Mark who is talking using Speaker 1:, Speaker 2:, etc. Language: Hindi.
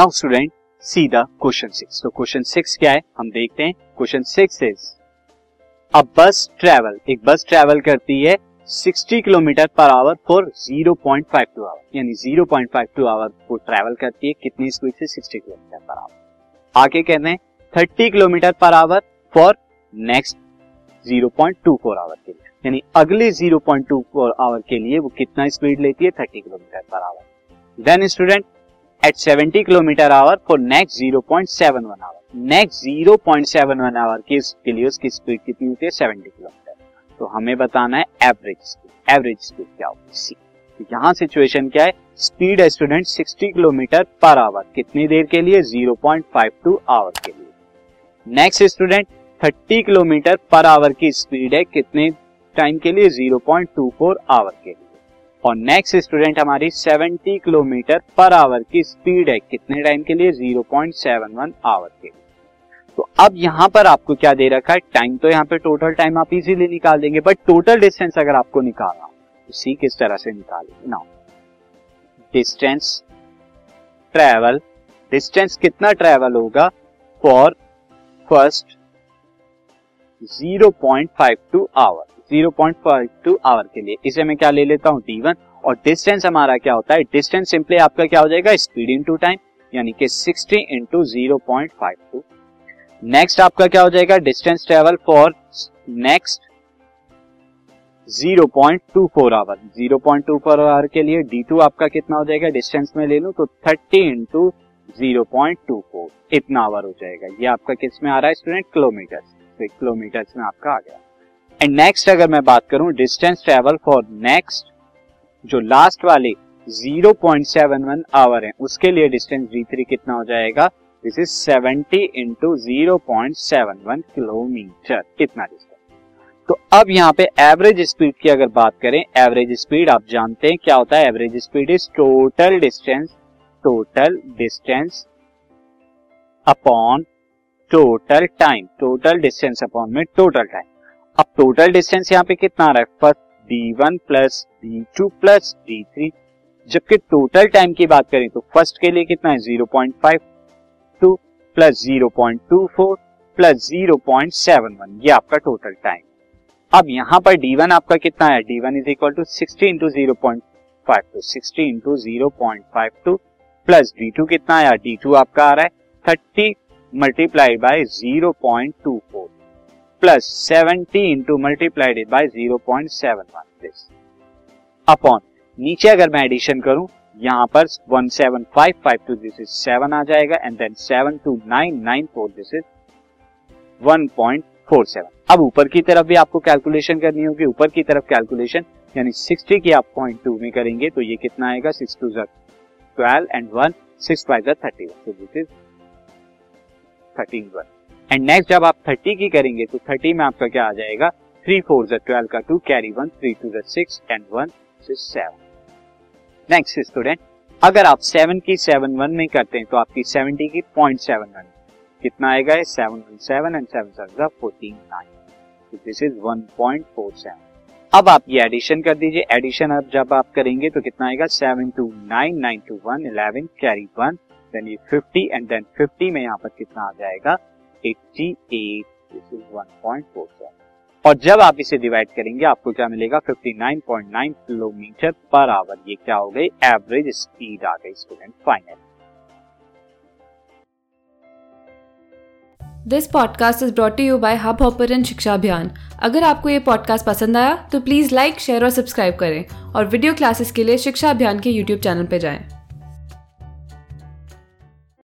Speaker 1: Now student see the question six तो क्वेश्चन सिक्स क्या है? हम देखते हैं. क्वेश्चन सिक्स इज़ अ बस ट्रेवल एक बस ट्रेवल करती है 60 kilometre per hour for 0.52 our यानी 0.52 आवर वो ट्रेवल करती है कितनी स्पीड से? 60 किलोमीटर पर आवर आगे कहते हैं 30 kilometre per hour for next 0.24 hour के लिए. यानी अगले 0.24 आवर के लिए वो कितना स्पीड लेती है? 30 kilometre per hour then student at 70 kilometre hour for next 0.71 hour next 0.71 hour के, लिए उसकी स्पीड कितनी होती है? 70 किलोमीटर तो हमें बताना है एवरेज स्पीड एवरेज स्पीड क्या होगी? सी तो यहाँ सिचुएशन क्या है? स्पीड है स्टूडेंट 60 किलोमीटर पर आवर कितनी देर के लिए? 0.52 आवर के लिए. Next student 30 kilometre per hour की स्पीड है. कितने टाइम के लिए? 0.24 आवर के लिए. और नेक्स्ट स्टूडेंट हमारी 70 किलोमीटर पर आवर की स्पीड है। कितने टाइम के लिए? 0.71 आवर के लिए। तो अब यहाँ पर आपको क्या दे रखा है? टाइम तो यहाँ पे टोटल टाइम आप इजीली निकाल देंगे बट टोटल डिस्टेंस अगर आपको निकालना तो सी किस तरह से निकालेंगे नाउ डिस्टेंस ट्रेवल डिस्टेंस कितना ट्रेवल होगा? फॉर फ़र्स्ट 0.52 आवर 0.52 आवर के लिए। इसे मैं क्या ले लेता हूँ? डी और डिस्टेंस हमारा क्या होता है? डिस्टेंस सिंपली आपका क्या हो जाएगा? स्पीड इनटू टाइम यानी कि 60 into zero point five two next आपका क्या हो जाएगा? Distance travel for next 0.24 hour 0.24 hour के लिए D2 आपका कितना हो जाएगा? डिस्टेंस में ले लूँ तो 30 इंटू ज़ीरो इतना आवर हो जाएगा। ये आपका किसमें आ रहा है स्टूडेंट किलोमीटर किलोमीटर में आपका आ गया। एंड नेक्स्ट अगर मैं बात करूँ डिस्टेंस ट्रेवल फॉर नेक्स्ट जो लास्ट वाले 0.71 आवर है, उसके लिए डिस्टेंस डी थ्री कितना हो जाएगा? This is 70 into zero kilometre कितना डिस्टेंस तो अब यहाँ पे एवरेज स्पीड की अगर बात करें एवरेज स्पीड आप जानते हैं क्या होता है? Average speed is total distance total distance upon total time total distance upon में टोटल टाइम अब टोटल डिस्टेंस यहाँ पे कितना आ रहा है? First D one plus D two plus D three जबकि टोटल टाइम की बात करें तो फ़र्स्ट के लिए कितना है? Zero point five two plus zero point two four plus zero point seven one ये आपका टोटल टाइम अब यहाँ पर डी वन आपका कितना है? D one is equal to sixty into zero point five two sixty into zero point five two plus D two कितना आया? डी टू आपका आ रहा है thirty multiplied by zero point two four plus seventy into multiplied by zero point seven one this upon नीचे अगर मैं एडिशन करूँ, यहाँ पर one seven five five two this is seven आ जाएगा and then seven two nine nine four this is one point four seven अब ऊपर की तरफ़ भी आपको कैलकुलेशन करनी होगी, ऊपर की तरफ़ कैलकुलेशन यानी सिक्सटी की आप पॉइंट टू में करेंगे तो ये कितना आएगा सिक्स टू जर twelve and one six five जर थर्टी वन तो this is thirteen one and next जब आप थर्टी की करेंगे तो थर्टी में आपका क्या आ जाएगा? थ्री फोर जो ट्वेल्व का two carry one three two six and one seven next student अगर आप सेवन की सेवन वन में करते हैं तो आपकी सेवेंटी की पॉइंट सेवन वन कितना आएगा ये? Seven one seven and seven seven fourteen nine this is one point four seven अब आप ये एडिशन कर दीजिए। एडिशन अब जब आप करेंगे तो कितना आएगा? Seven two nine nine two one eleven carry one then ये फिफ्टी एंड देन फिफ्टी में यहाँ पर कितना आ जाएगा? 88 और जब आप इसे डिवाइड करेंगे, आपको क्या मिलेगा? 59.9 किलोमीटर पर आवर ये क्या हो गई? एवरेज स्पीड आ गई student final
Speaker 2: this podcast is brought you by Hubhopper शिक्षा अभियान अगर आपको ये पॉडकास्ट पसंद आया तो प्लीज़ लाइक शेयर और सब्सक्राइब करें। और वीडियो क्लासेस के लिए शिक्षा अभियान के यूट्यूब चैनल पर जाएँ।